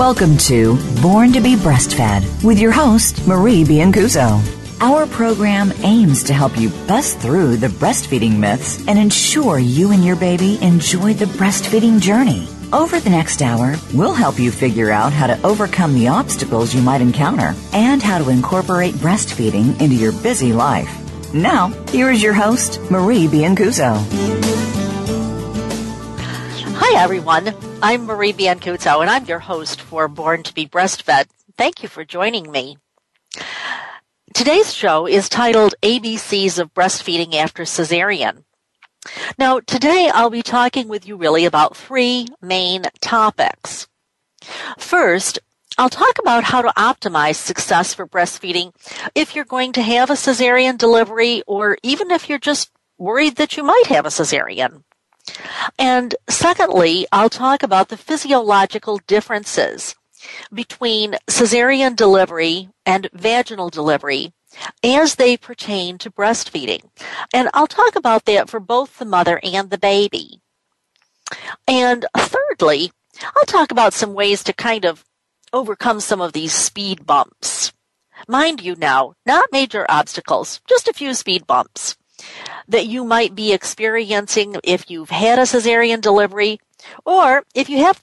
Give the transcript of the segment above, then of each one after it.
Welcome to Born to be Breastfed with your host, Marie Biancuzzo. Our program aims to help you bust through the breastfeeding myths and ensure you and your baby enjoy the breastfeeding journey. Over the next hour, we'll help you figure out how to overcome the obstacles you might encounter and how to incorporate breastfeeding into your busy life. Now, here is your host, Marie Biancuzzo. Hi, everyone. I'm Marie Biancuzzo, and I'm your host for Born to be Breastfed. Thank you for joining me. Today's show is titled ABCs of Breastfeeding After Cesarean. Now, today I'll be talking with you really about three main topics. First, I'll talk about how to optimize success for breastfeeding if you're going to have a cesarean delivery or even if you're just worried that you might have a cesarean. And secondly, I'll talk about the physiological differences between cesarean delivery and vaginal delivery as they pertain to breastfeeding. And I'll talk about that for both the mother and the baby. And thirdly, I'll talk about some ways to kind of overcome some of these speed bumps. Mind you now, not major obstacles, just a few speed bumps that you might be experiencing if you've had a cesarean delivery or if you have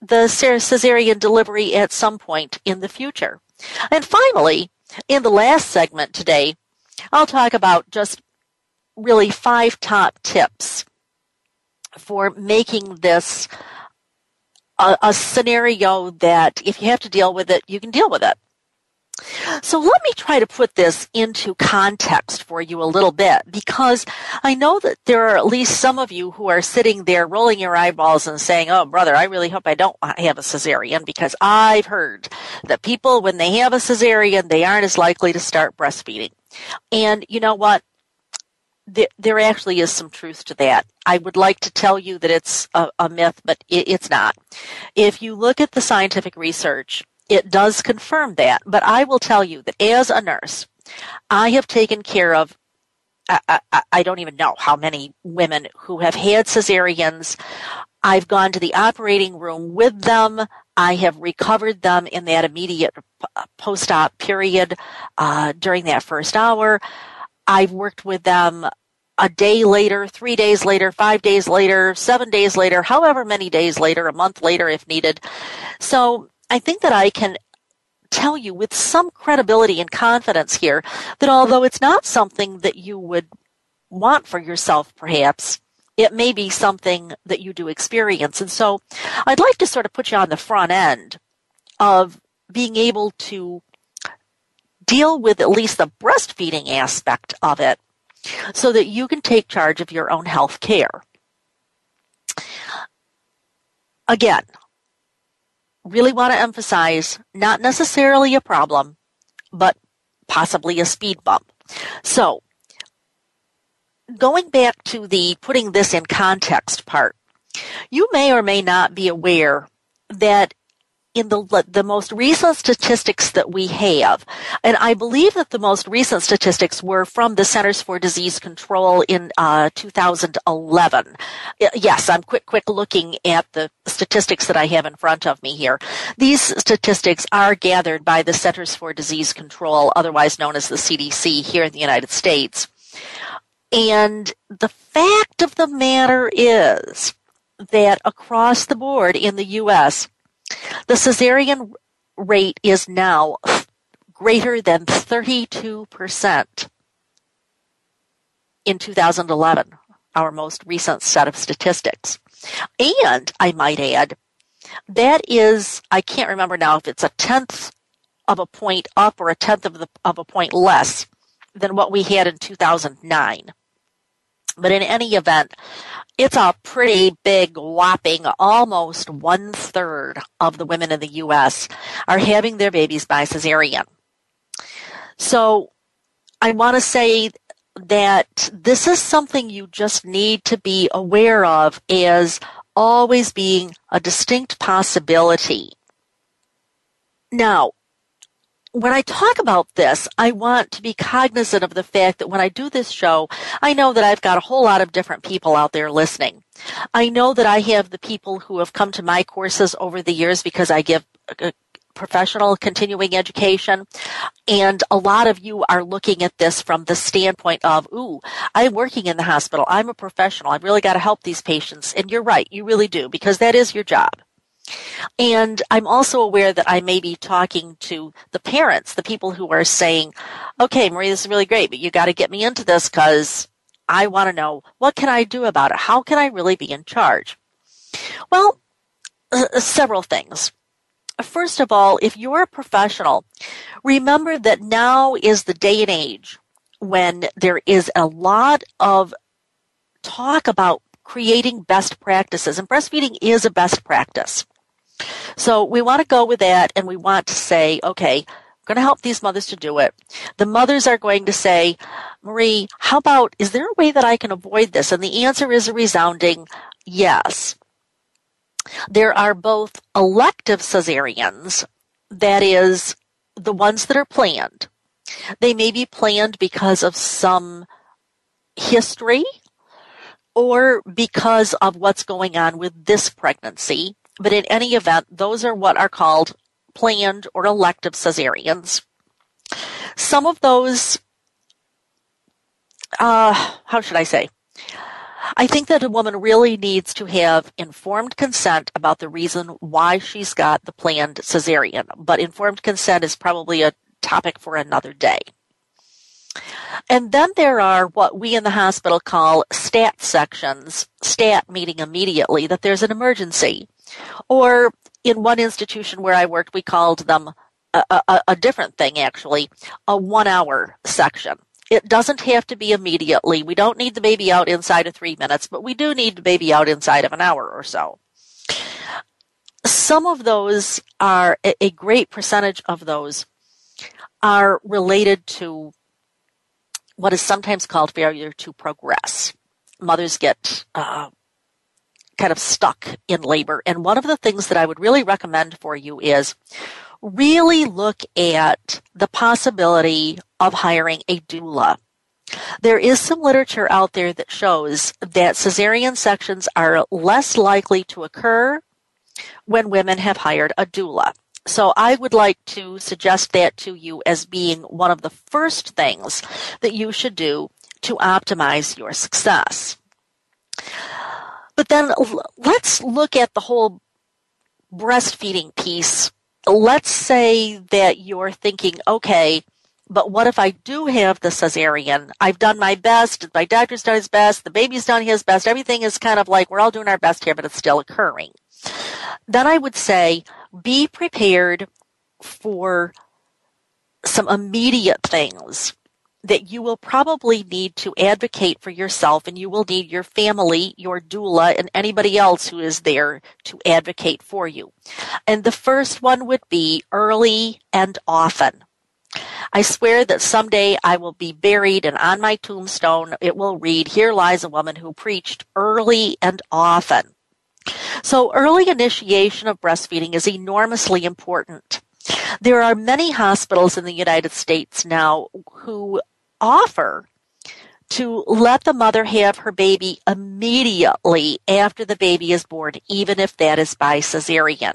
the cesarean delivery at some point in the future. And finally, in the last segment today, I'll talk about just really five top tips for making this a, a, scenario that if you have to deal with it, you can deal with it. So let me try to put this into context for you a little bit because I know that there are at least some of you who are sitting there rolling your eyeballs and saying, Oh, brother, I really hope I don't have a cesarean because I've heard that people, when they have a cesarean, they aren't as likely to start breastfeeding. And you know what? There, actually is some truth to that. I would like to tell you that it's a, a myth, but it, it's not. If you look at the scientific research, it does confirm that. But I will tell you that as a nurse, I have taken care of I, I, I, don't even know how many women who have had cesareans. I've gone to the operating room with them. I have recovered them in that immediate post-op period uh, during that first hour. I've worked with them a day later, three days later, five days later, seven days later, however many days later, a month later if needed. So I think that I can tell you with some credibility and confidence here that although it's not something that you would want for yourself, perhaps, it may be something that you do experience. And so I'd like to sort of put you on the front end of being able to deal with at least the breastfeeding aspect of it so that you can take charge of your own health care. Again, really want to emphasize not necessarily a problem, but possibly a speed bump. So, going back to the putting this in context part, you may or may not be aware that in the the most recent statistics that we have, and I believe that the most recent statistics were from the Centers for Disease Control in uh, 2011. Yes, I'm quick quick looking at the statistics that I have in front of me here. These statistics are gathered by the Centers for Disease Control, otherwise known as the CDC, here in the United States. And the fact of the matter is that across the board in the U.S the cesarean rate is now greater than 32% in 2011, our most recent set of statistics. And I might add, that is, I can't remember now if it's a tenth of a point up or a tenth of, the, of a point less than what we had in 2009. But in any event, it's a pretty big whopping almost one third of the women in the U.S. are having their babies by cesarean. So I want to say that this is something you just need to be aware of as always being a distinct possibility. Now, when I talk about this, I want to be cognizant of the fact that when I do this show, I know that I've got a whole lot of different people out there listening. I know that I have the people who have come to my courses over the years because I give uh, professional continuing education. And a lot of you are looking at this from the standpoint of, ooh, I'm working in the hospital. I'm a professional. I've really got to help these patients. And you're right. You really do because that is your job. And I'm also aware that I may be talking to the parents, the people who are saying, okay, Marie, this is really great, but you got to get me into this because I want to know what can I do about it? How can I really be in charge? Well, uh, several things. First of all, if you're a professional, remember that now is the day and age when there is a lot of talk about creating best practices, and breastfeeding is a best practice. So we want to go with that and we want to say, okay, I'm going to help these mothers to do it. The mothers are going to say, Marie, how about, is there a way that I can avoid this? And the answer is a resounding yes. There are both elective cesareans, that is, the ones that are planned. They may be planned because of some history or because of what's going on with this pregnancy. But in any event, those are what are called planned or elective cesareans. Some of those, uh, how should I say? I think that a woman really needs to have informed consent about the reason why she's got the planned cesarean, but informed consent is probably a topic for another day. And then there are what we in the hospital call stat sections, stat meaning immediately that there's an emergency. Or in one institution where I worked, we called them a, a, a different thing actually, a one hour section. It doesn't have to be immediately. We don't need the baby out inside of three minutes, but we do need the baby out inside of an hour or so. Some of those are, a great percentage of those are related to what is sometimes called failure to progress. Mothers get uh, kind of stuck in labor. And one of the things that I would really recommend for you is really look at the possibility of hiring a doula. There is some literature out there that shows that cesarean sections are less likely to occur when women have hired a doula. So I would like to suggest that to you as being one of the first things that you should do to optimize your success. But then let's look at the whole breastfeeding piece let's say that you're thinking, okay, but what if I do have the cesarean? I've done my best. My doctor's done his best. The baby's done his best. Everything is kind of like we're all doing our best here, but it's still occurring. Then I would say be prepared for some immediate things that you will probably need to advocate for yourself and you will need your family, your doula, and anybody else who is there to advocate for you. And the first one would be early and often. I swear that someday I will be buried and on my tombstone it will read, here lies a woman who preached early and often. So early initiation of breastfeeding is enormously important. There are many hospitals in the United States now who offer to let the mother have her baby immediately after the baby is born, even if that is by cesarean.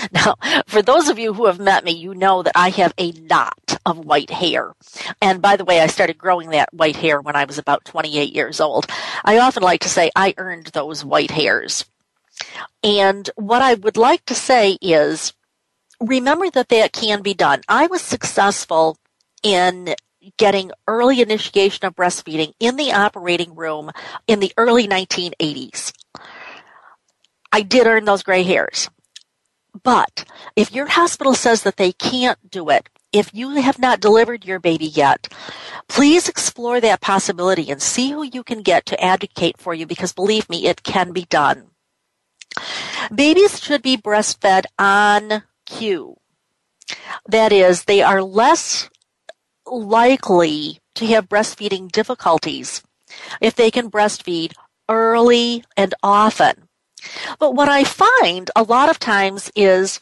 Now, for those of you who have met me, you know that I have a lot of white hair. And by the way, I started growing that white hair when I was about 28 years old. I often like to say I earned those white hairs. And what I would like to say is remember that that can be done. I was successful in getting early initiation of breastfeeding in the operating room in the early 1980s. I did earn those gray hairs. But if your hospital says that they can't do it, if you have not delivered your baby yet, please explore that possibility and see who you can get to advocate for you because believe me, it can be done. Babies should be breastfed on cue. That is, they are less likely to have breastfeeding difficulties if they can breastfeed early and often. But what I find a lot of times is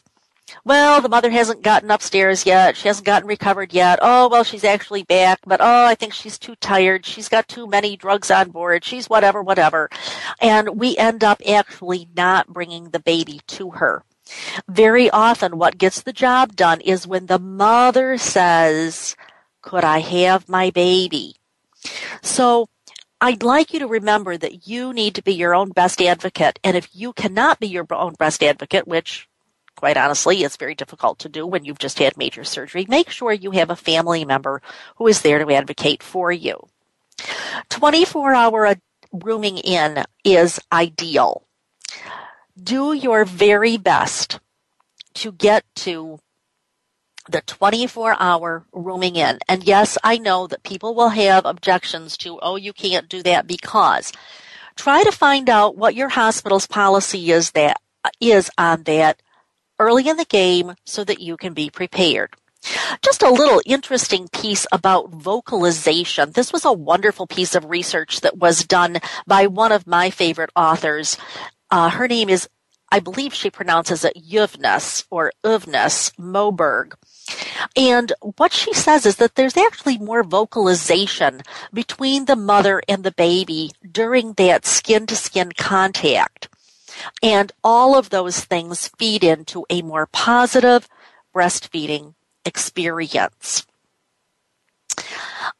well, the mother hasn't gotten upstairs yet. She hasn't gotten recovered yet. Oh, well, she's actually back, but oh, I think she's too tired. She's got too many drugs on board. She's whatever, whatever. And we end up actually not bringing the baby to her. Very often what gets the job done is when the mother says, could I have my baby? So I'd like you to remember that you need to be your own best advocate. And if you cannot be your own best advocate, which quite honestly, it's very difficult to do when you've just had major surgery. Make sure you have a family member who is there to advocate for you. 24 hour rooming in is ideal. Do your very best to get to the 24 hour rooming in. And yes, I know that people will have objections to, oh, you can't do that because try to find out what your hospital's policy is that is on that early in the game so that you can be prepared. Just a little interesting piece about vocalization. This was a wonderful piece of research that was done by one of my favorite authors. Uh, her name is, I believe she pronounces it Yuvness or Uvness Moberg. And what she says is that there's actually more vocalization between the mother and the baby during that skin to skin contact. And all of those things feed into a more positive breastfeeding experience.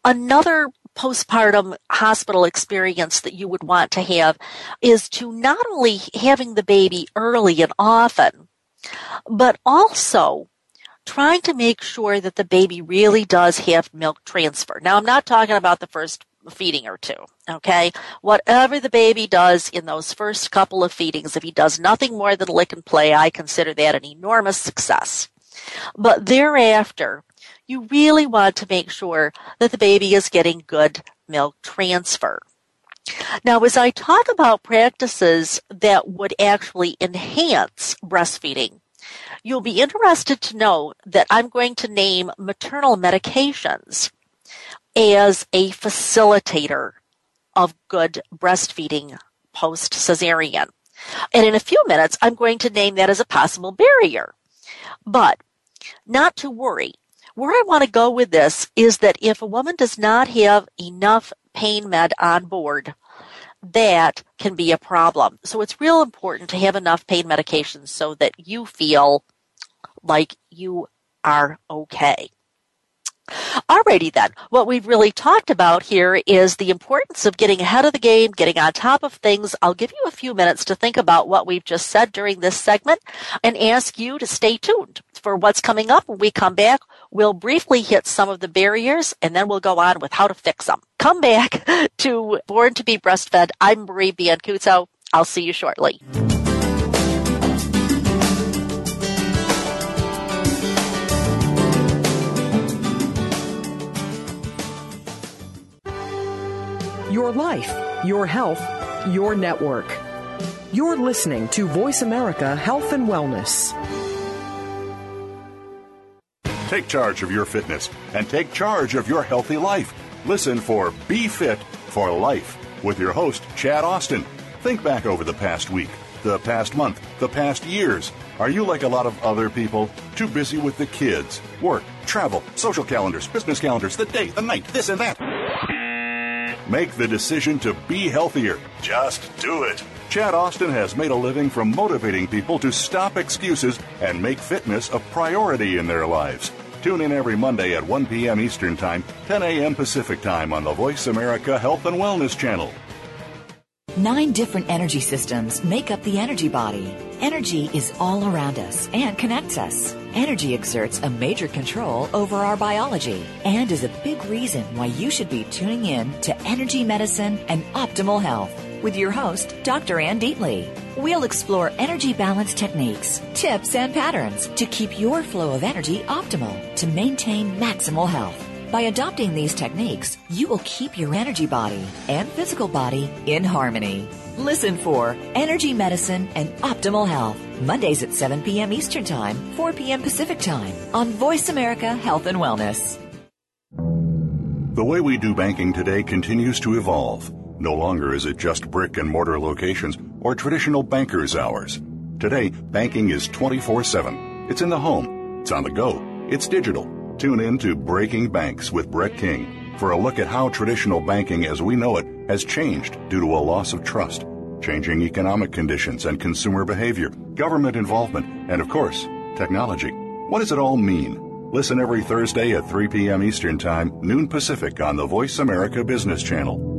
Another postpartum hospital experience that you would want to have is to not only having the baby early and often, but also trying to make sure that the baby really does have milk transfer. Now, I'm not talking about the first feeding or two. Okay. Whatever the baby does in those first couple of feedings, if he does nothing more than lick and play, I consider that an enormous success. But thereafter, you really want to make sure that the baby is getting good milk transfer. Now, as I talk about practices that would actually enhance breastfeeding, you'll be interested to know that I'm going to name maternal medications as a facilitator of good breastfeeding post cesarean. And in a few minutes, I'm going to name that as a possible barrier. But not to worry. Where I want to go with this is that if a woman does not have enough pain med on board, that can be a problem. So it's real important to have enough pain medications so that you feel like you are okay. Alrighty then. What we've really talked about here is the importance of getting ahead of the game, getting on top of things. I'll give you a few minutes to think about what we've just said during this segment and ask you to stay tuned for what's coming up. When we come back, we'll briefly hit some of the barriers and then we'll go on with how to fix them. Come back to Born to be Breastfed. I'm Marie Biancuzzo. I'll see you shortly. Your life, your health, your network. You're listening to Voice America Health and Wellness. Take charge of your fitness and take charge of your healthy life. Listen for Be Fit for Life with your host, Chad Austin. Think back over the past week, the past month, the past years. Are you like a lot of other people? Too busy with the kids, work, travel, social calendars, business calendars, the day, the night, this and that? Make the decision to be healthier. Just do it. Chad Austin has made a living from motivating people to stop excuses and make fitness a priority in their lives. Tune in every Monday at 1 p.m. Eastern Time, 10 a.m. Pacific Time on the Voice America Health and Wellness Channel. Nine different energy systems make up the energy body. Energy is all around us and connects us. Energy exerts a major control over our biology and is a big reason why you should be tuning in to Energy Medicine and Optimal Health. With your host, Dr. Ann Deatley. We'll explore energy balance techniques, tips, and patterns to keep your flow of energy optimal to maintain maximal health. By adopting these techniques, you will keep your energy body and physical body in harmony. Listen for Energy Medicine and Optimal Health, Mondays at 7 p.m. Eastern Time, 4 p.m. Pacific Time on Voice America Health and Wellness. The way we do banking today continues to evolve. No longer is it just brick and mortar locations or traditional banker's hours. Today, banking is 24 7. It's in the home, it's on the go, it's digital. Tune in to Breaking Banks with Brett King for a look at how traditional banking as we know it has changed due to a loss of trust, changing economic conditions and consumer behavior, government involvement, and of course, technology. What does it all mean? Listen every Thursday at 3 p.m. Eastern Time, noon Pacific on the Voice America Business Channel.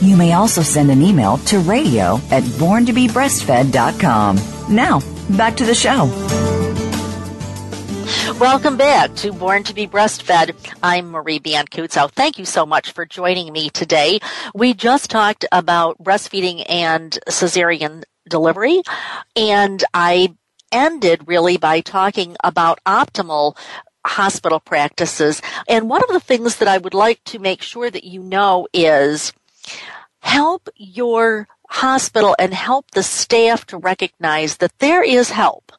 You may also send an email to radio at borntobebreastfed.com. Now, back to the show. Welcome back to Born to be Breastfed. I'm Marie Biancuzzo. Thank you so much for joining me today. We just talked about breastfeeding and cesarean delivery, and I ended really by talking about optimal hospital practices. And one of the things that I would like to make sure that you know is help your hospital and help the staff to recognize that there is help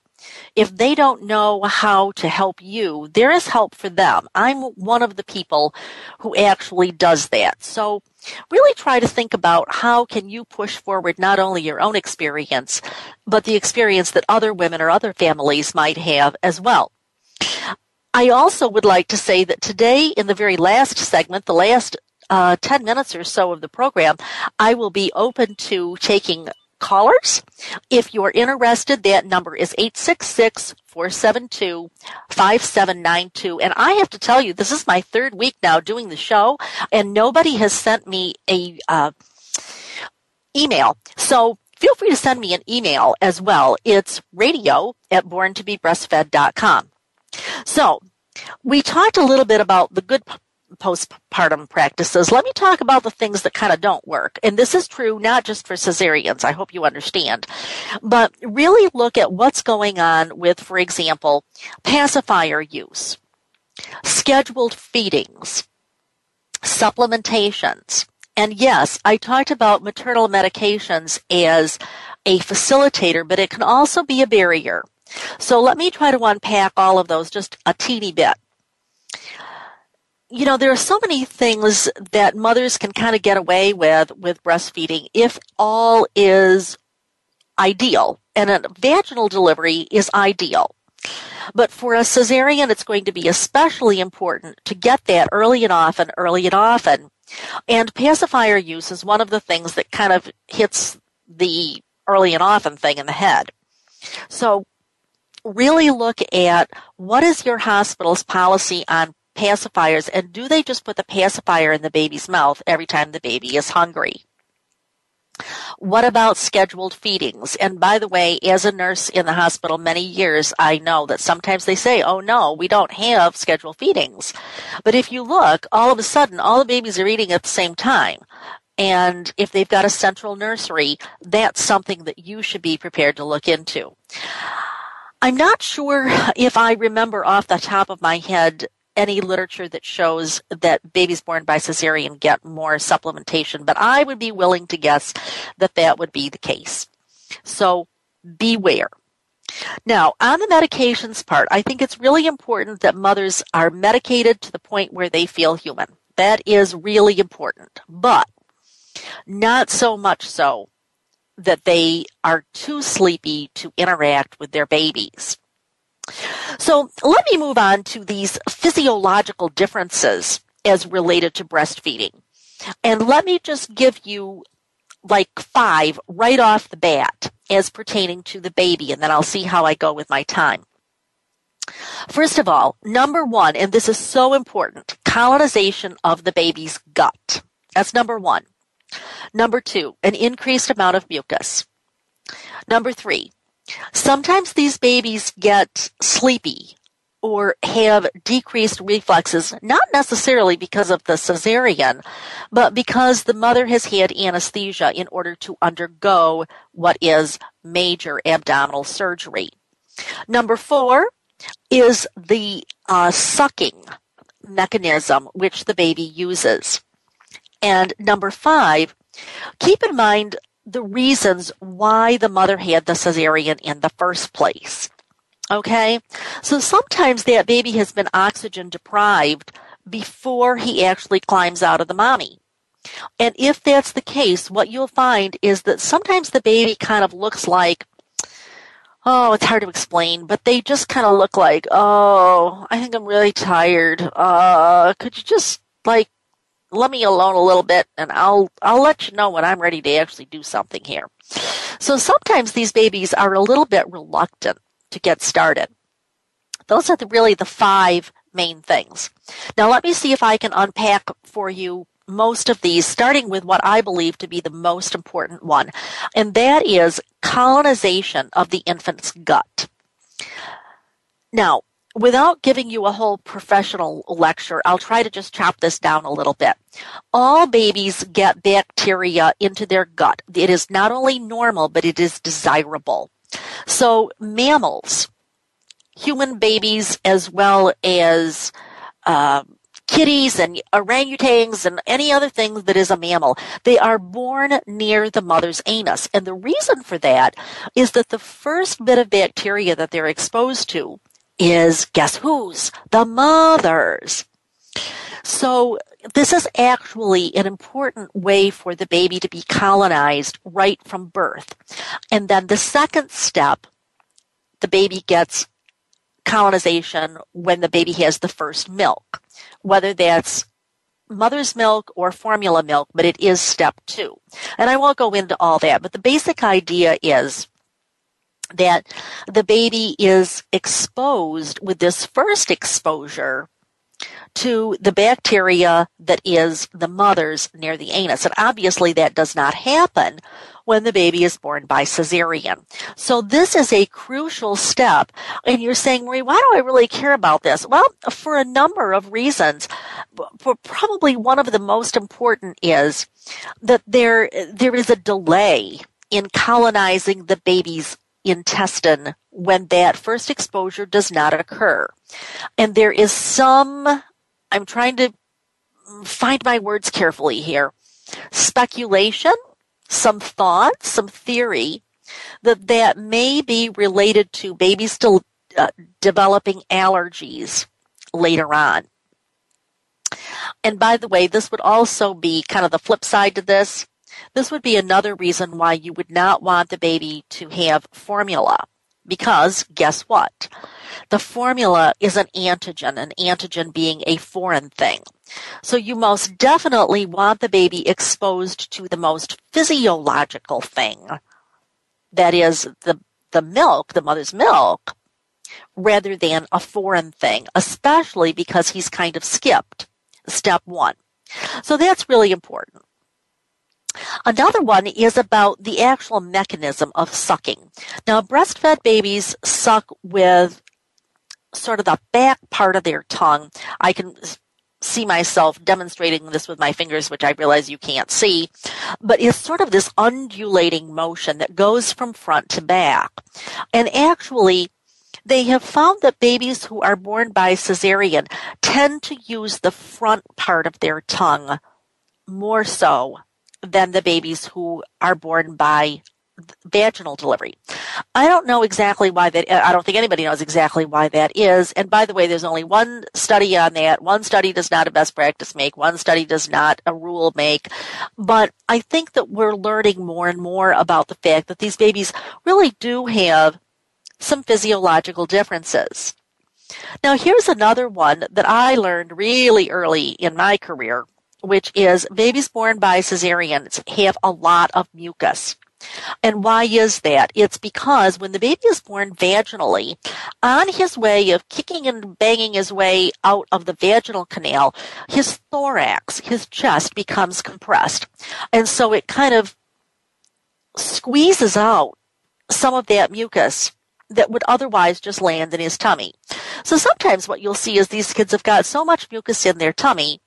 if they don't know how to help you, there is help for them. I'm one of the people who actually does that. So really try to think about how can you push forward not only your own experience, but the experience that other women or other families might have as well. I also would like to say that today in the very last segment, the last uh, 10 minutes or so of the program, I will be open to taking callers. If you're interested, that number is 866-472-5792. And I have to tell you, this is my third week now doing the show, and nobody has sent me a uh, email. So feel free to send me an email as well. It's radio at born to be breastfed.com. So we talked a little bit about the good postpartum practices, let me talk about the things that kind of don't work. And this is true not just for cesareans, I hope you understand, but really look at what's going on with, for example, pacifier use, scheduled feedings, supplementations. And yes, I talked about maternal medications as a facilitator, but it can also be a barrier. So let me try to unpack all of those just a teeny bit you know, there are so many things that mothers can kind of get away with with breastfeeding if all is ideal. And a vaginal delivery is ideal. But for a cesarean, it's going to be especially important to get that early and often, early and often. And pacifier use is one of the things that kind of hits the early and often thing in the head. So really look at what is your hospital's policy on pacifiers and do they just put the pacifier in the baby's mouth every time the baby is hungry? What about scheduled feedings? And by the way, as a nurse in the hospital many years, I know that sometimes they say, oh no, we don't have scheduled feedings. But if you look, all of a sudden, all the babies are eating at the same time. And if they've got a central nursery, that's something that you should be prepared to look into. I'm not sure if I remember off the top of my head any literature that shows that babies born by cesarean get more supplementation, but I would be willing to guess that that would be the case. So beware. Now, on the medications part, I think it's really important that mothers are medicated to the point where they feel human. That is really important, but not so much so that they are too sleepy to interact with their babies. So let me move on to these physiological differences as related to breastfeeding. And let me just give you like five right off the bat as pertaining to the baby, and then I'll see how I go with my time. First of all, number one, and this is so important, colonization of the baby's gut. That's number one. Number two, an increased amount of mucus. Number three, sometimes these babies get sleepy or have decreased reflexes, not necessarily because of the cesarean, but because the mother has had anesthesia in order to undergo what is major abdominal surgery. Number four is the uh, sucking mechanism which the baby uses. And number five, keep in mind the reasons why the mother had the cesarean in the first place. Okay? So sometimes that baby has been oxygen deprived before he actually climbs out of the mommy. And if that's the case, what you'll find is that sometimes the baby kind of looks like, oh, it's hard to explain, but they just kind of look like, oh, I think I'm really tired. Uh, could you just like let me alone a little bit and I'll I'll let you know when I'm ready to actually do something here. So sometimes these babies are a little bit reluctant to get started. Those are the, really the five main things. Now let me see if I can unpack for you most of these, starting with what I believe to be the most important one, and that is colonization of the infant's gut. Now, without giving you a whole professional lecture, I'll try to just chop this down a little bit. All babies get bacteria into their gut. It is not only normal, but it is desirable. So mammals, human babies, as well as uh, kitties and orangutans and any other thing that is a mammal, they are born near the mother's anus. And the reason for that is that the first bit of bacteria that they're exposed to is guess whose? The mother's. So this is actually an important way for the baby to be colonized right from birth. And then the second step, the baby gets colonization when the baby has the first milk, whether that's mother's milk or formula milk, but it is step two. And I won't go into all that, but the basic idea is that the baby is exposed with this first exposure to the bacteria that is the mother's near the anus. And obviously that does not happen when the baby is born by cesarean. So this is a crucial step. And you're saying, Marie, why do I really care about this? Well, for a number of reasons. For probably one of the most important is that there, there is a delay in colonizing the baby's intestine when that first exposure does not occur. And there is some, I'm trying to find my words carefully here, speculation, some thought, some theory that that may be related to babies still uh, developing allergies later on. And by the way, this would also be kind of the flip side to this. This would be another reason why you would not want the baby to have formula. Because guess what? The formula is an antigen, an antigen being a foreign thing. So you most definitely want the baby exposed to the most physiological thing. That is the, the milk, the mother's milk, rather than a foreign thing, especially because he's kind of skipped step one. So that's really important. Another one is about the actual mechanism of sucking. Now, breastfed babies suck with sort of the back part of their tongue. I can see myself demonstrating this with my fingers, which I realize you can't see, but it's sort of this undulating motion that goes from front to back. And actually, they have found that babies who are born by cesarean tend to use the front part of their tongue more so than the babies who are born by vaginal delivery. I don't know exactly why that, I don't think anybody knows exactly why that is. And by the way, there's only one study on that. One study does not a best practice make. One study does not a rule make. But I think that we're learning more and more about the fact that these babies really do have some physiological differences. Now, here's another one that I learned really early in my career, which is babies born by cesareans have a lot of mucus. And why is that? It's because when the baby is born vaginally, on his way of kicking and banging his way out of the vaginal canal, his thorax, his chest becomes compressed. And so it kind of squeezes out some of that mucus that would otherwise just land in his tummy. So sometimes what you'll see is these kids have got so much mucus in their tummy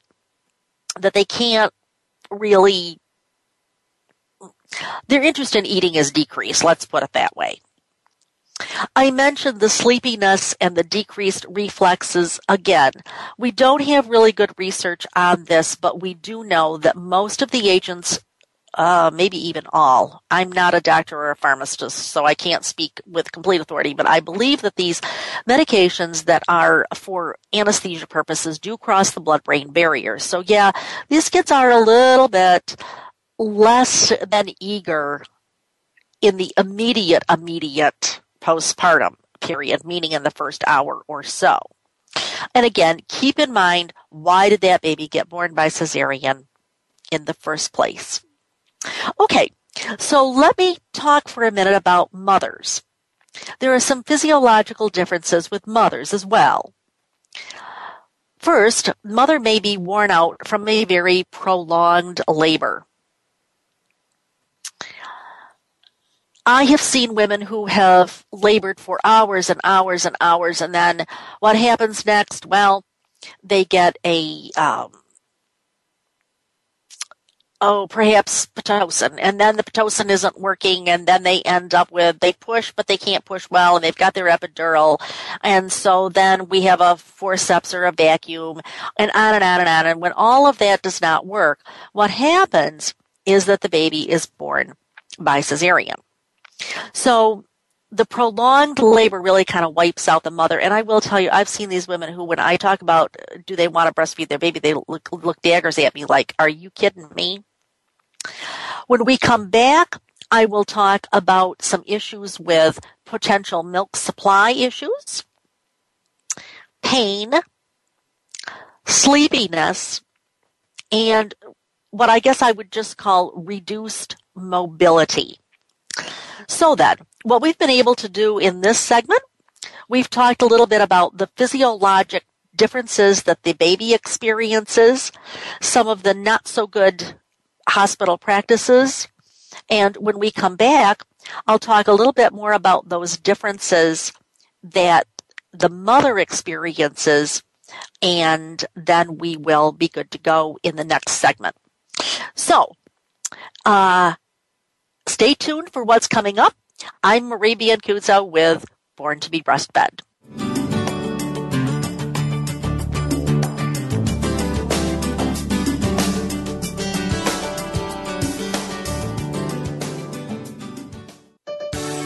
that they can't really their interest in eating is decreased, let's put it that way. I mentioned the sleepiness and the decreased reflexes again. We don't have really good research on this, but we do know that most of the agents, uh, maybe even all, I'm not a doctor or a pharmacist, so I can't speak with complete authority, but I believe that these medications that are for anesthesia purposes do cross the blood brain barrier. So yeah, these kids are a little bit less than eager in the immediate, immediate postpartum period, meaning in the first hour or so. And again, keep in mind, why did that baby get born by cesarean in the first place? Okay, so let me talk for a minute about mothers. There are some physiological differences with mothers as well. First, mother may be worn out from a very prolonged labor. I have seen women who have labored for hours and hours and hours, and then what happens next? Well, they get a um, oh, perhaps pitocin, and then the pitocin isn't working, and then they end up with they push, but they can't push well, and they've got their epidural, and so then we have a forceps or a vacuum, and on and on and on. And when all of that does not work, what happens is that the baby is born by cesarean. So the prolonged labor really kind of wipes out the mother. And I will tell you, I've seen these women who, when I talk about do they want to breastfeed their baby, they look, look daggers at me like, are you kidding me? When we come back, I will talk about some issues with potential milk supply issues, pain, sleepiness, and what I guess I would just call reduced mobility. So then, what we've been able to do in this segment, we've talked a little bit about the physiologic differences that the baby experiences, some of the not so good hospital practices, and when we come back, I'll talk a little bit more about those differences that the mother experiences, and then we will be good to go in the next segment. So, uh, Stay tuned for what's coming up. I'm Marie Biancuzzo with Born to be Breastfed.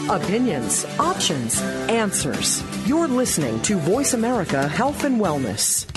Opinions, options, answers. You're listening to Voice America Health and Wellness.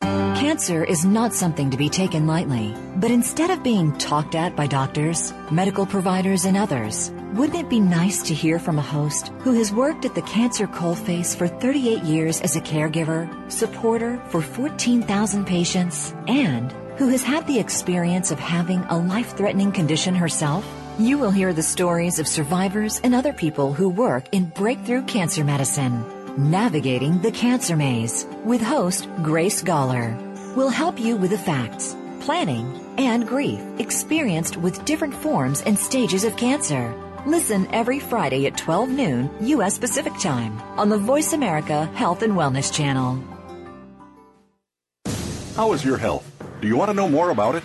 Cancer is not something to be taken lightly, but instead of being talked at by doctors, medical providers, and others, wouldn't it be nice to hear from a host who has worked at the cancer coalface for 38 years as a caregiver, supporter for 14,000 patients, and who has had the experience of having a life threatening condition herself? You will hear the stories of survivors and other people who work in breakthrough cancer medicine. Navigating the Cancer Maze with host Grace Gawler will help you with the facts, planning, and grief experienced with different forms and stages of cancer. Listen every Friday at 12 noon U.S. Pacific Time on the Voice America Health and Wellness Channel. How is your health? Do you want to know more about it?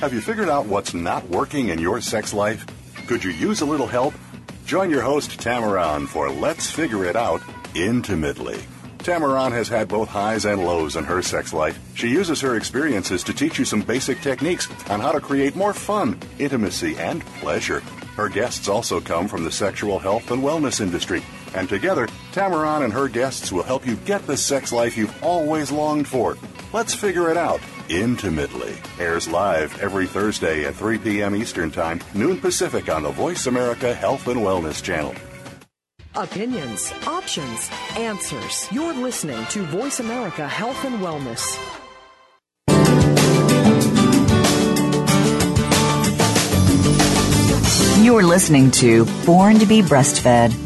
Have you figured out what's not working in your sex life? Could you use a little help? Join your host, Tamaran, for Let's Figure It Out Intimately. Tamaran has had both highs and lows in her sex life. She uses her experiences to teach you some basic techniques on how to create more fun, intimacy, and pleasure. Her guests also come from the sexual health and wellness industry. And together, Tamaran and her guests will help you get the sex life you've always longed for. Let's figure it out intimately. Airs live every Thursday at 3 p.m. Eastern Time, noon Pacific on the Voice America Health and Wellness Channel. Opinions, options, answers. You're listening to Voice America Health and Wellness. You're listening to Born to be Breastfed.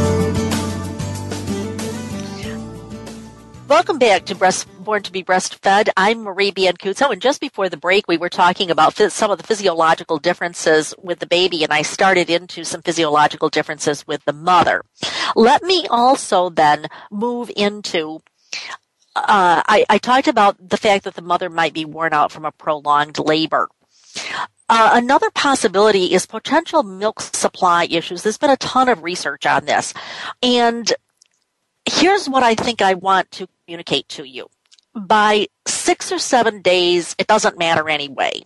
Welcome back to Breast Born to be Breastfed. I'm Marie Biancuzzo, and just before the break, we were talking about some of the physiological differences with the baby, and I started into some physiological differences with the mother. Let me also then move into uh, I, I, talked about the fact that the mother might be worn out from a prolonged labor. Uh, another possibility is potential milk supply issues. There's been a ton of research on this. And here's what I think I want to communicate to you. By six or seven days, it doesn't matter anyway.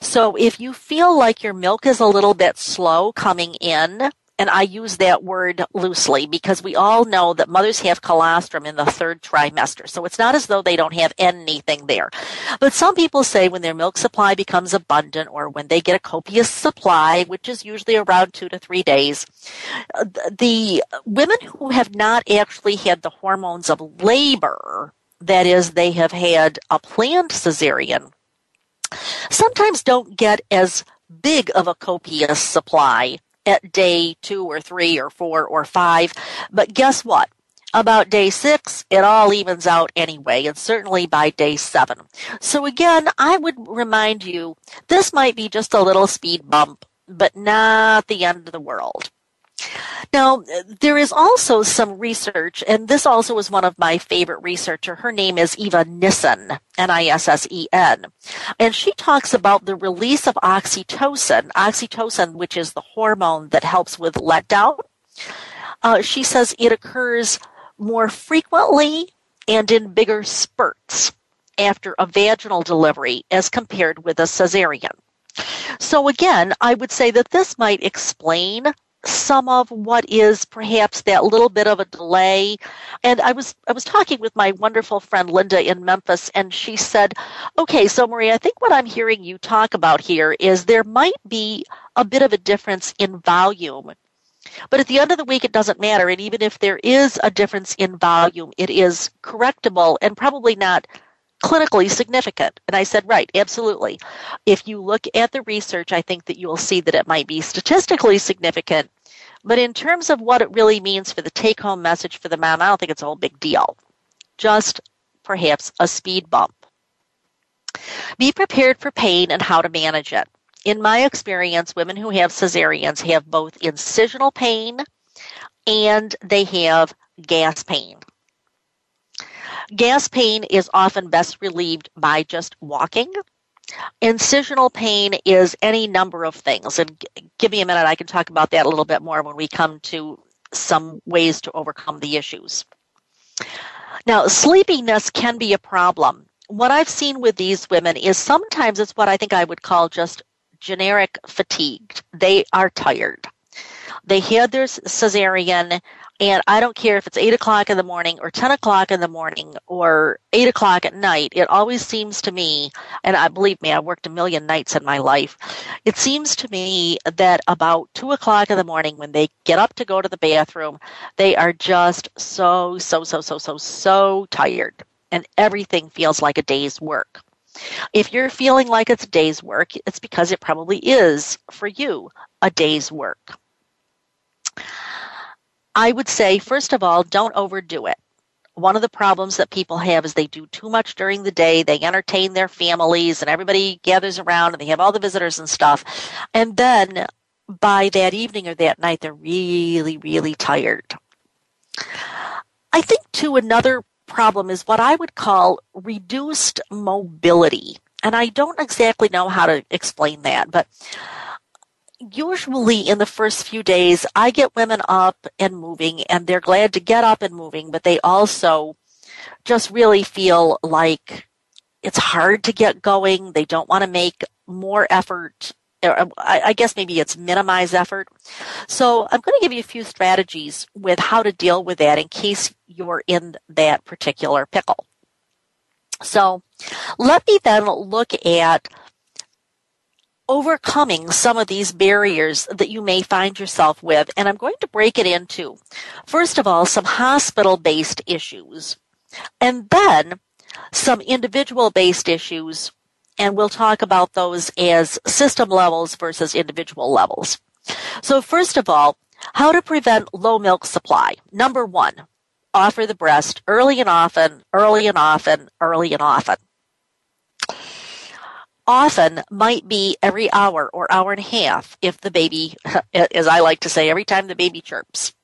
So if you feel like your milk is a little bit slow coming in, and I use that word loosely because we all know that mothers have colostrum in the third trimester. So it's not as though they don't have anything there. But some people say when their milk supply becomes abundant or when they get a copious supply, which is usually around two to three days, uh, the women who have not actually had the hormones of labor, that is, they have had a planned cesarean, sometimes don't get as big of a copious supply at day two or three or four or five. But guess what? About day six, it all evens out anyway, and certainly by day seven. So again, I would remind you, this might be just a little speed bump, but not the end of the world. Now, there is also some research, and this also is one of my favorite researcher. Her name is Eva Nissen, N-I-S-S-E-N. And she talks about the release of oxytocin, oxytocin, which is the hormone that helps with letdown. Uh, she says it occurs more frequently and in bigger spurts after a vaginal delivery as compared with a cesarean. So again, I would say that this might explain some of what is perhaps that little bit of a delay. And I was I was talking with my wonderful friend Linda in Memphis and she said, "Okay, so Marie, I think what I'm hearing you talk about here is there might be a bit of a difference in volume but at the end of the week, it doesn't matter. And even if there is a difference in volume, it is correctable and probably not clinically significant. And I said, right, absolutely. If you look at the research, I think that you will see that it might be statistically significant. But in terms of what it really means for the take home message for the mom, I don't think it's a whole big deal. Just perhaps a speed bump. Be prepared for pain and how to manage it. In my experience, women who have cesareans have both incisional pain and they have gas pain. Gas pain is often best relieved by just walking. Incisional pain is any number of things. And give me a minute, I can talk about that a little bit more when we come to some ways to overcome the issues. Now, sleepiness can be a problem. What I've seen with these women is sometimes it's what I think I would call just generic fatigued. They are tired. They had their cesarean and I don't care if it's 8 o'clock in the morning or 10 o'clock in the morning or 8 o'clock at night. It always seems to me, and I believe me, I've worked a million nights in my life. It seems to me that about 2 o'clock in the morning when they get up to go to the bathroom, they are just so, so, so, so, so, so tired. And everything feels like a day's work. If you're feeling like it's a day's work, it's because it probably is for you a day's work. I would say, first of all, don't overdo it. One of the problems that people have is they do too much during the day. They entertain their families and everybody gathers around and they have all the visitors and stuff. And then by that evening or that night, they're really, really tired. I think, too, another problem is what I would call reduced mobility. And I don't exactly know how to explain that, but usually in the first few days, I get women up and moving, and they're glad to get up and moving, but they also just really feel like it's hard to get going. They don't want to make more effort. Um, I guess maybe it's minimize effort. So I'm going to give you a few strategies with how to deal with that in case you're in that particular pickle. So let me then look at overcoming some of these barriers that you may find yourself with. And I'm going to break it into, first of all, some hospital based issues, and then some individual based issues. And we'll talk about those as system levels versus individual levels. So first of all, how to prevent low milk supply. Number one, offer the breast early and often, early and often, early and often often might be every hour or hour and a half if the baby, as I like to say, every time the baby chirps.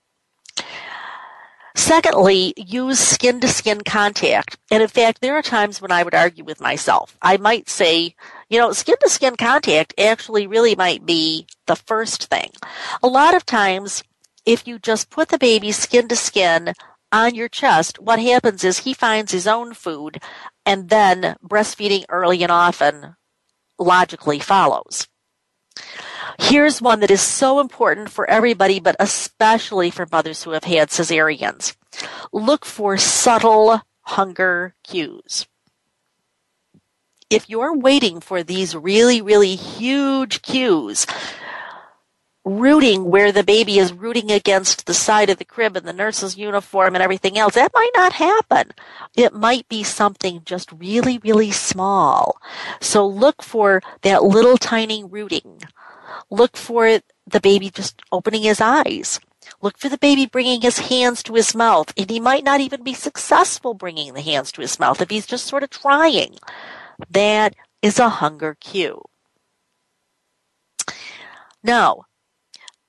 Secondly, use skin to skin contact. And in fact, there are times when I would argue with myself. I might say, you know, skin to skin contact actually really might be the first thing. A lot of times, if you just put the baby skin to skin on your chest, what happens is he finds his own food and then breastfeeding early and often logically follows. Here's one that is so important for everybody, but especially for mothers who have had cesareans. Look for subtle hunger cues. If you're waiting for these really, really huge cues, rooting where the baby is rooting against the side of the crib and the nurse's uniform and everything else. That might not happen. It might be something just really, really small. So look for that little tiny rooting. Look for the baby just opening his eyes. Look for the baby bringing his hands to his mouth. And he might not even be successful bringing the hands to his mouth if he's just sort of trying. That is a hunger cue. Now,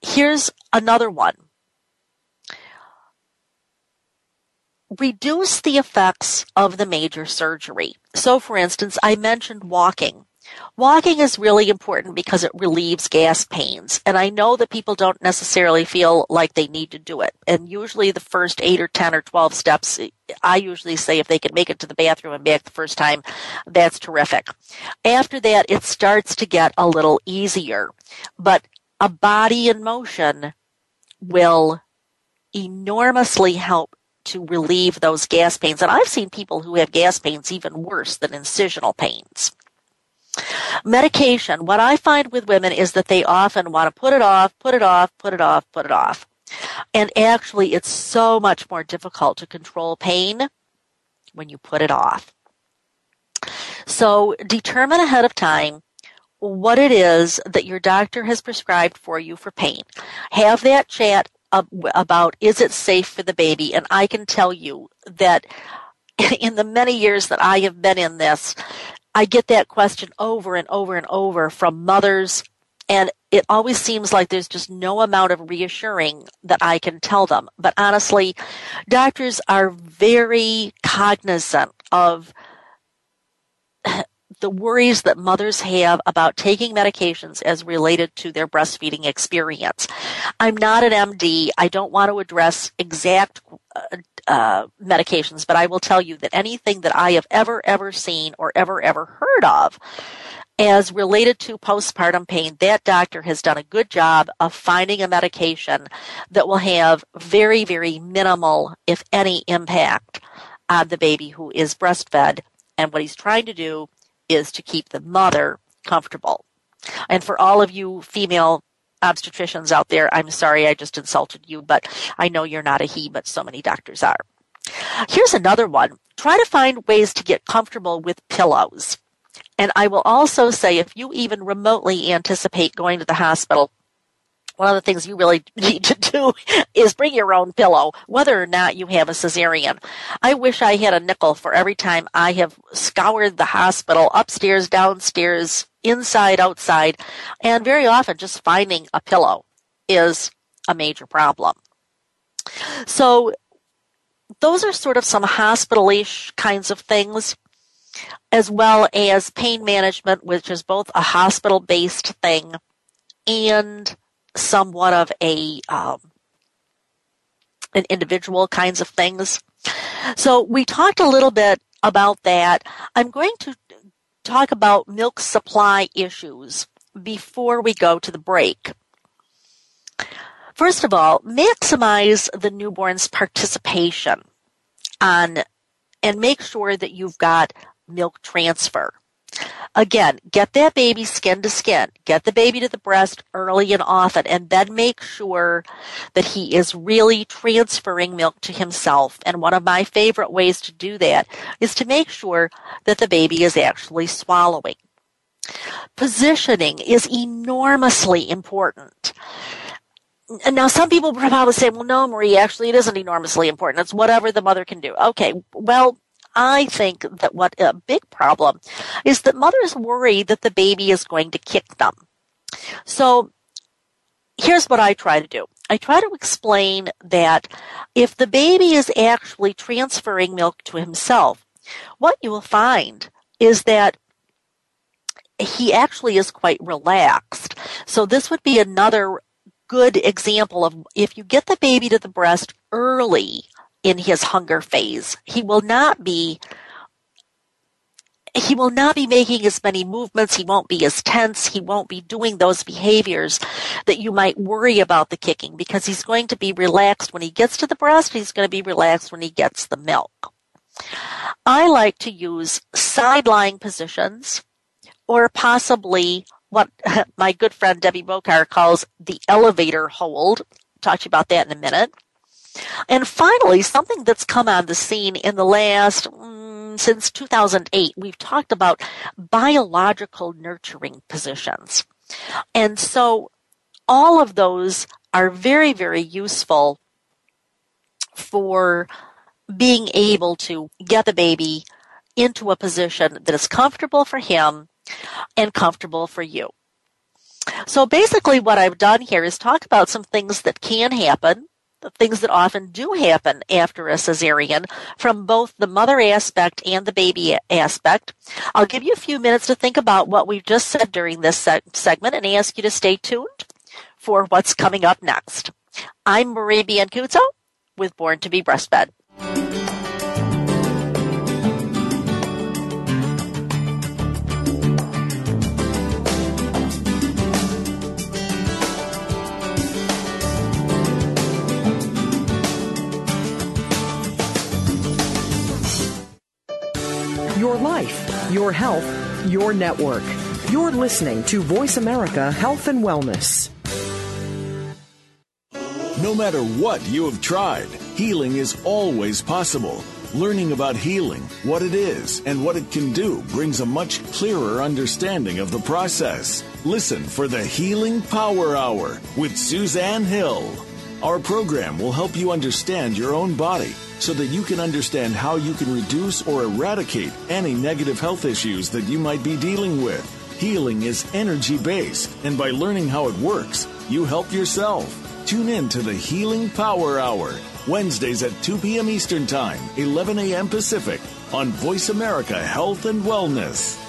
Here's another one. Reduce the effects of the major surgery. So, for instance, I mentioned walking. Walking is really important because it relieves gas pains. And I know that people don't necessarily feel like they need to do it. And usually the first eight or 10 or 12 steps, I usually say if they can make it to the bathroom and back the first time, that's terrific. After that, it starts to get a little easier. But a body in motion will enormously help to relieve those gas pains. And I've seen people who have gas pains even worse than incisional pains. Medication, what I find with women is that they often want to put it off, put it off, put it off, put it off. And actually, it's so much more difficult to control pain when you put it off. So determine ahead of time what it is that your doctor has prescribed for you for pain. Have that chat about is it safe for the baby? And I can tell you that in the many years that I have been in this, I get that question over and over and over from mothers. And it always seems like there's just no amount of reassuring that I can tell them. But honestly, doctors are very cognizant of the worries that mothers have about taking medications as related to their breastfeeding experience. I'm not an MD. I don't want to address exact uh, uh, medications, but I will tell you that anything that I have ever, ever seen or ever, ever heard of as related to postpartum pain, that doctor has done a good job of finding a medication that will have very, very minimal, if any, impact on the baby who is breastfed. And what he's trying to do is to keep the mother comfortable. And for all of you female obstetricians out there, I'm sorry I just insulted you, but I know you're not a he, but so many doctors are. Here's another one. Try to find ways to get comfortable with pillows. And I will also say if you even remotely anticipate going to the hospital, one of the things you really need to do is bring your own pillow, whether or not you have a cesarean. I wish I had a nickel for every time I have scoured the hospital upstairs, downstairs, inside, outside, and very often just finding a pillow is a major problem. So those are sort of some hospital-ish kinds of things, as well as pain management, which is both a hospital-based thing and somewhat of a um, an individual kinds of things. So we talked a little bit about that. I'm going to talk about milk supply issues before we go to the break. First of all, maximize the newborn's participation on and make sure that you've got milk transfer. Again, get that baby skin to skin. Get the baby to the breast early and often, and then make sure that he is really transferring milk to himself. And one of my favorite ways to do that is to make sure that the baby is actually swallowing. Positioning is enormously important. And now some people probably say, well, no, Marie, actually it isn't enormously important. It's whatever the mother can do. Okay. Well, I think that what a big problem is that mothers worry that the baby is going to kick them. So here's what I try to do. I try to explain that if the baby is actually transferring milk to himself, what you will find is that he actually is quite relaxed. So this would be another good example of if you get the baby to the breast early in his hunger phase, he will not be he will not be making as many movements. He won't be as tense. He won't be doing those behaviors that you might worry about the kicking because he's going to be relaxed when he gets to the breast. He's going to be relaxed when he gets the milk. I like to use side lying positions or possibly what my good friend Debbie Bocar calls the elevator hold. talk to you about that in a minute. And finally, something that's come on the scene in the last, mm, since 2008, we've talked about biological nurturing positions. And so all of those are very, very useful for being able to get the baby into a position that is comfortable for him and comfortable for you. So basically what I've done here is talk about some things that can happen, the things that often do happen after a cesarean from both the mother aspect and the baby aspect. I'll give you a few minutes to think about what we've just said during this segment and ask you to stay tuned for what's coming up next. I'm Marie Biancuzzo with Born to be Breastfed. Your life, your health, your network. You're listening to Voice America Health and Wellness. No matter what you have tried, healing is always possible. Learning about healing, what it is, and what it can do brings a much clearer understanding of the process. Listen for the Healing Power Hour with Suzanne Hill. Our program will help you understand your own body so that you can understand how you can reduce or eradicate any negative health issues that you might be dealing with. Healing is energy based, and by learning how it works, you help yourself. Tune in to the Healing Power Hour, Wednesdays at 2 p.m. Eastern Time, 11 a.m. Pacific, on Voice America Health and Wellness.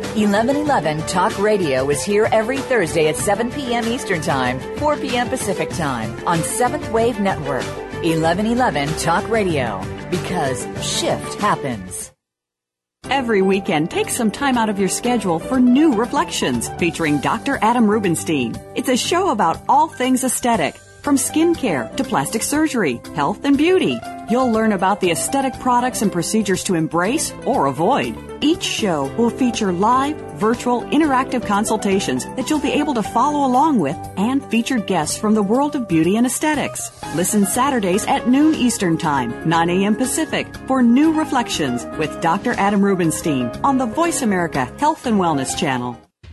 1111 Talk Radio is here every Thursday at 7 p.m. Eastern Time, 4 p.m. Pacific Time on Seventh Wave Network. 1111 Talk Radio because shift happens. Every weekend, take some time out of your schedule for New Reflections featuring Dr. Adam Rubenstein. It's a show about all things aesthetic from skincare to plastic surgery, health and beauty. You'll learn about the aesthetic products and procedures to embrace or avoid. Each show will feature live, virtual, interactive consultations that you'll be able to follow along with and featured guests from the world of beauty and aesthetics. Listen Saturdays at noon Eastern Time, 9 a.m. Pacific for New Reflections with Dr. Adam Rubenstein on the Voice America Health and Wellness Channel.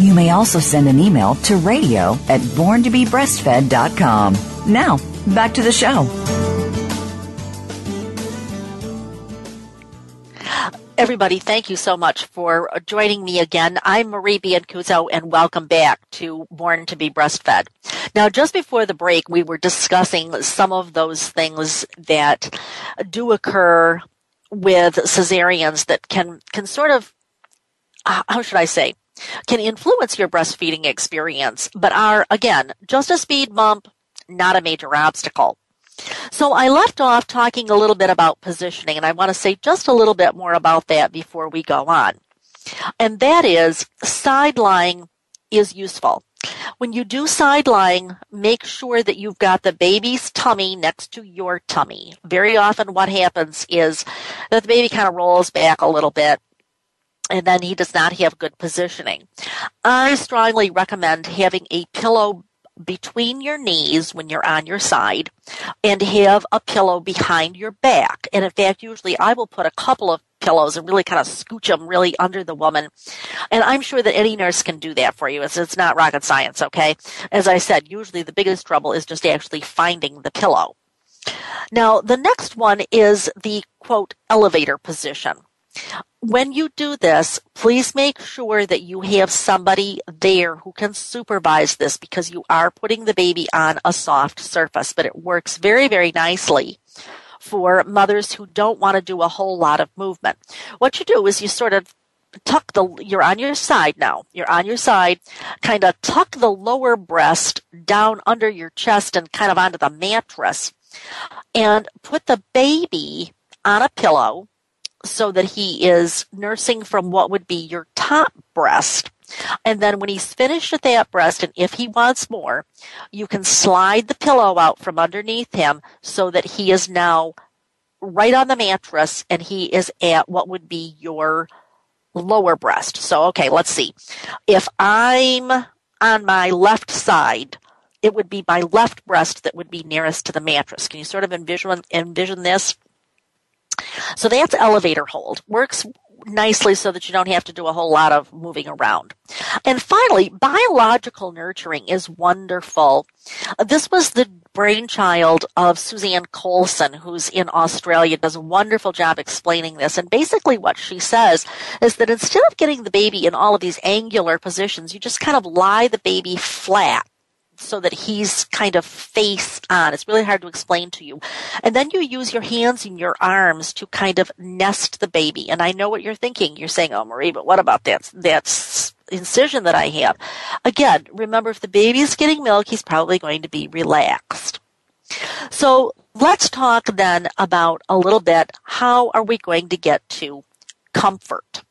You may also send an email to radio at borntobebreastfed.com. Now, back to the show. Everybody, thank you so much for joining me again. I'm Marie Biancuzzo and welcome back to Born to be Breastfed. Now, just before the break, we were discussing some of those things that do occur with cesareans that can, can sort of, how should I say, can influence your breastfeeding experience, but are, again, just a speed bump, not a major obstacle. So I left off talking a little bit about positioning, and I want to say just a little bit more about that before we go on. And that is side lying is useful. When you do side lying, make sure that you've got the baby's tummy next to your tummy. Very often what happens is that the baby kind of rolls back a little bit and then he does not have good positioning. I strongly recommend having a pillow between your knees when you're on your side and have a pillow behind your back. And in fact, usually I will put a couple of pillows and really kind of scooch them really under the woman. And I'm sure that any nurse can do that for you. It's, it's not rocket science, okay? As I said, usually the biggest trouble is just actually finding the pillow. Now, the next one is the quote elevator position when you do this, please make sure that you have somebody there who can supervise this because you are putting the baby on a soft surface, but it works very, very nicely for mothers who don't want to do a whole lot of movement. What you do is you sort of tuck the, you're on your side now. You're on your side, kind of tuck the lower breast down under your chest and kind of onto the mattress and put the baby on a pillow so that he is nursing from what would be your top breast. And then when he's finished at that breast, and if he wants more, you can slide the pillow out from underneath him so that he is now right on the mattress and he is at what would be your lower breast. So, okay, let's see. If I'm on my left side, it would be my left breast that would be nearest to the mattress. Can you sort of envision, envision this? So that's elevator hold. Works nicely so that you don't have to do a whole lot of moving around. And finally, biological nurturing is wonderful. This was the brainchild of Suzanne Colson, who's in Australia, does a wonderful job explaining this. And basically what she says is that instead of getting the baby in all of these angular positions, you just kind of lie the baby flat so that he's kind of face on. It's really hard to explain to you. And then you use your hands and your arms to kind of nest the baby. And I know what you're thinking. You're saying, oh, Marie, but what about that, that incision that I have? Again, remember if the baby is getting milk, he's probably going to be relaxed. So let's talk then about a little bit how are we going to get to comfort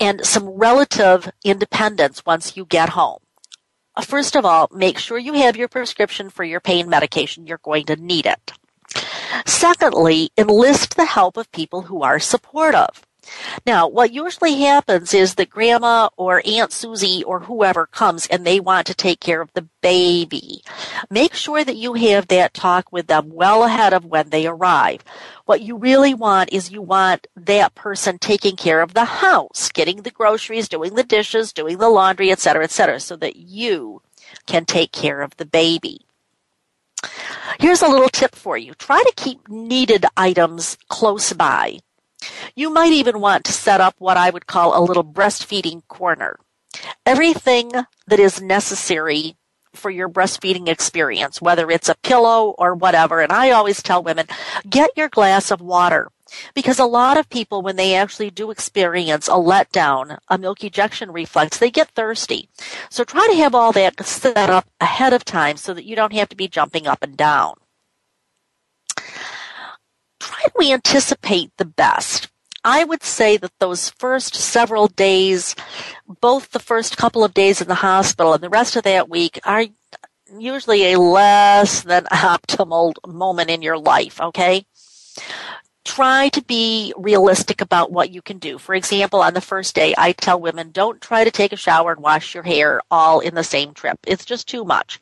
and some relative independence once you get home. Uh, first of all, make sure you have your prescription for your pain medication. You're going to need it. Secondly, enlist the help of people who are supportive. Now, what usually happens is that grandma or Aunt Susie or whoever comes and they want to take care of the baby. Make sure that you have that talk with them well ahead of when they arrive. What you really want is you want that person taking care of the house, getting the groceries, doing the dishes, doing the laundry, etc., etc., so that you can take care of the baby. Here's a little tip for you. Try to keep needed items close by. You might even want to set up what I would call a little breastfeeding corner. Everything that is necessary for your breastfeeding experience, whether it's a pillow or whatever. And I always tell women, get your glass of water. Because a lot of people, when they actually do experience a letdown, a milk ejection reflex, they get thirsty. So try to have all that set up ahead of time so that you don't have to be jumping up and down. Try to anticipate the best. I would say that those first several days, both the first couple of days in the hospital and the rest of that week are usually a less than optimal moment in your life, okay? Try to be realistic about what you can do. For example, on the first day, I tell women don't try to take a shower and wash your hair all in the same trip. It's just too much.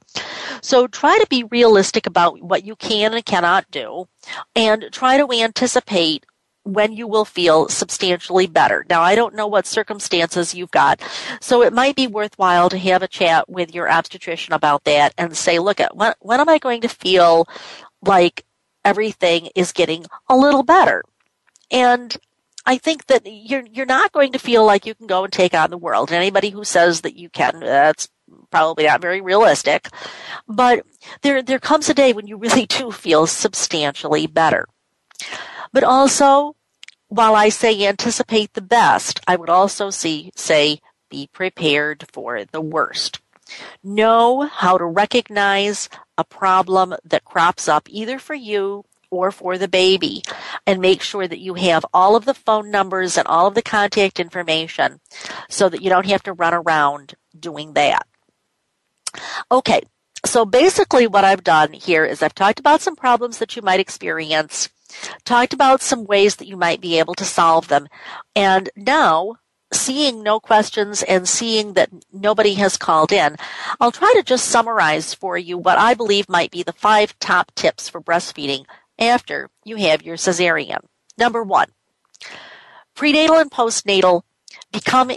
So try to be realistic about what you can and cannot do and try to anticipate when you will feel substantially better. Now, I don't know what circumstances you've got, so it might be worthwhile to have a chat with your obstetrician about that and say, look at when, when am I going to feel like everything is getting a little better? And I think that you're you're not going to feel like you can go and take on the world. anybody who says that you can, that's probably not very realistic. But there there comes a day when you really do feel substantially better. But also, while I say anticipate the best, I would also see, say be prepared for the worst. Know how to recognize a problem that crops up either for you or for the baby and make sure that you have all of the phone numbers and all of the contact information so that you don't have to run around doing that. Okay, so basically what I've done here is I've talked about some problems that you might experience talked about some ways that you might be able to solve them. And now, seeing no questions and seeing that nobody has called in, I'll try to just summarize for you what I believe might be the five top tips for breastfeeding after you have your cesarean. Number one, prenatal and postnatal become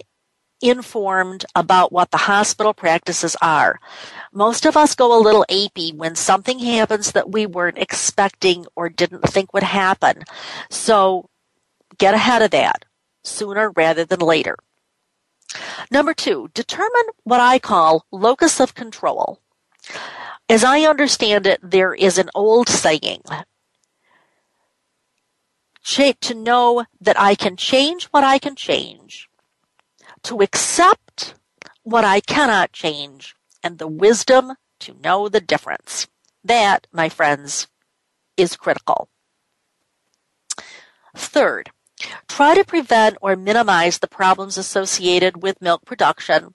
informed about what the hospital practices are. Most of us go a little apey when something happens that we weren't expecting or didn't think would happen. So get ahead of that sooner rather than later. Number two, determine what I call locus of control. As I understand it, there is an old saying to know that I can change what I can change, to accept what I cannot change, and the wisdom to know the difference. That, my friends, is critical. Third, try to prevent or minimize the problems associated with milk production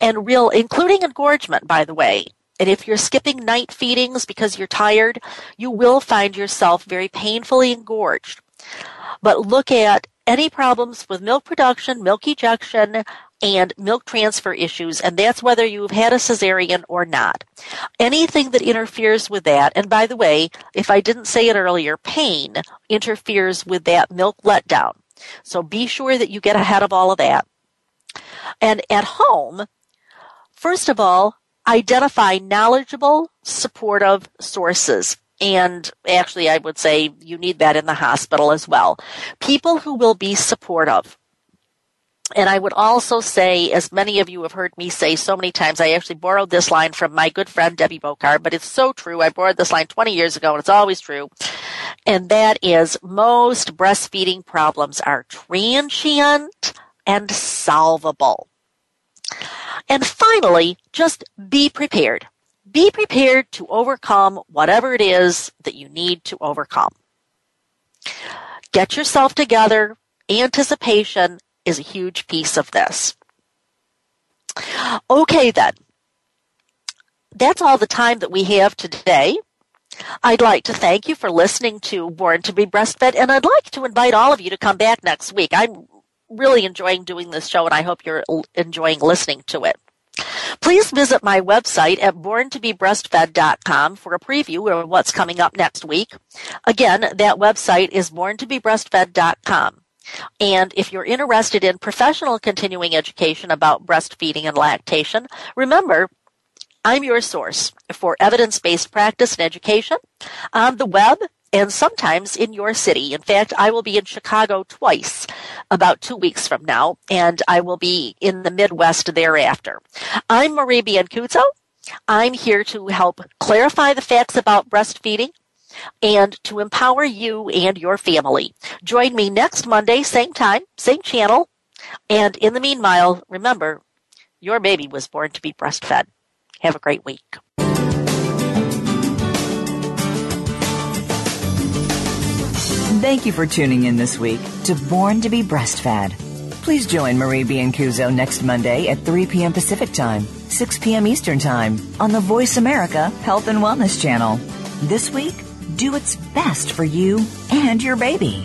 and real, including engorgement, by the way. And if you're skipping night feedings because you're tired, you will find yourself very painfully engorged. But look at any problems with milk production, milk ejection, and milk transfer issues, and that's whether you've had a cesarean or not. Anything that interferes with that, and by the way, if I didn't say it earlier, pain interferes with that milk letdown. So be sure that you get ahead of all of that. And at home, first of all, identify knowledgeable, supportive sources. And actually, I would say you need that in the hospital as well. People who will be supportive. And I would also say, as many of you have heard me say so many times, I actually borrowed this line from my good friend Debbie Bocar, but it's so true. I borrowed this line 20 years ago and it's always true. And that is most breastfeeding problems are transient and solvable. And finally, just be prepared. Be prepared to overcome whatever it is that you need to overcome. Get yourself together, anticipation, is a huge piece of this. Okay, then. That's all the time that we have today. I'd like to thank you for listening to Born to be Breastfed, and I'd like to invite all of you to come back next week. I'm really enjoying doing this show, and I hope you're enjoying listening to it. Please visit my website at borntobebreastfed.com for a preview of what's coming up next week. Again, that website is borntobebreastfed.com. And if you're interested in professional continuing education about breastfeeding and lactation, remember, I'm your source for evidence based practice and education on the web and sometimes in your city. In fact, I will be in Chicago twice about two weeks from now, and I will be in the Midwest thereafter. I'm Marie Biancuzzo. I'm here to help clarify the facts about breastfeeding and to empower you and your family. Join me next Monday, same time, same channel. And in the meanwhile, remember, your baby was born to be breastfed. Have a great week. Thank you for tuning in this week to Born to be Breastfed. Please join Marie Biancuzzo next Monday at 3 p.m. Pacific Time, 6 p.m. Eastern Time on the Voice America Health and Wellness Channel. This week, do its best for you and your baby.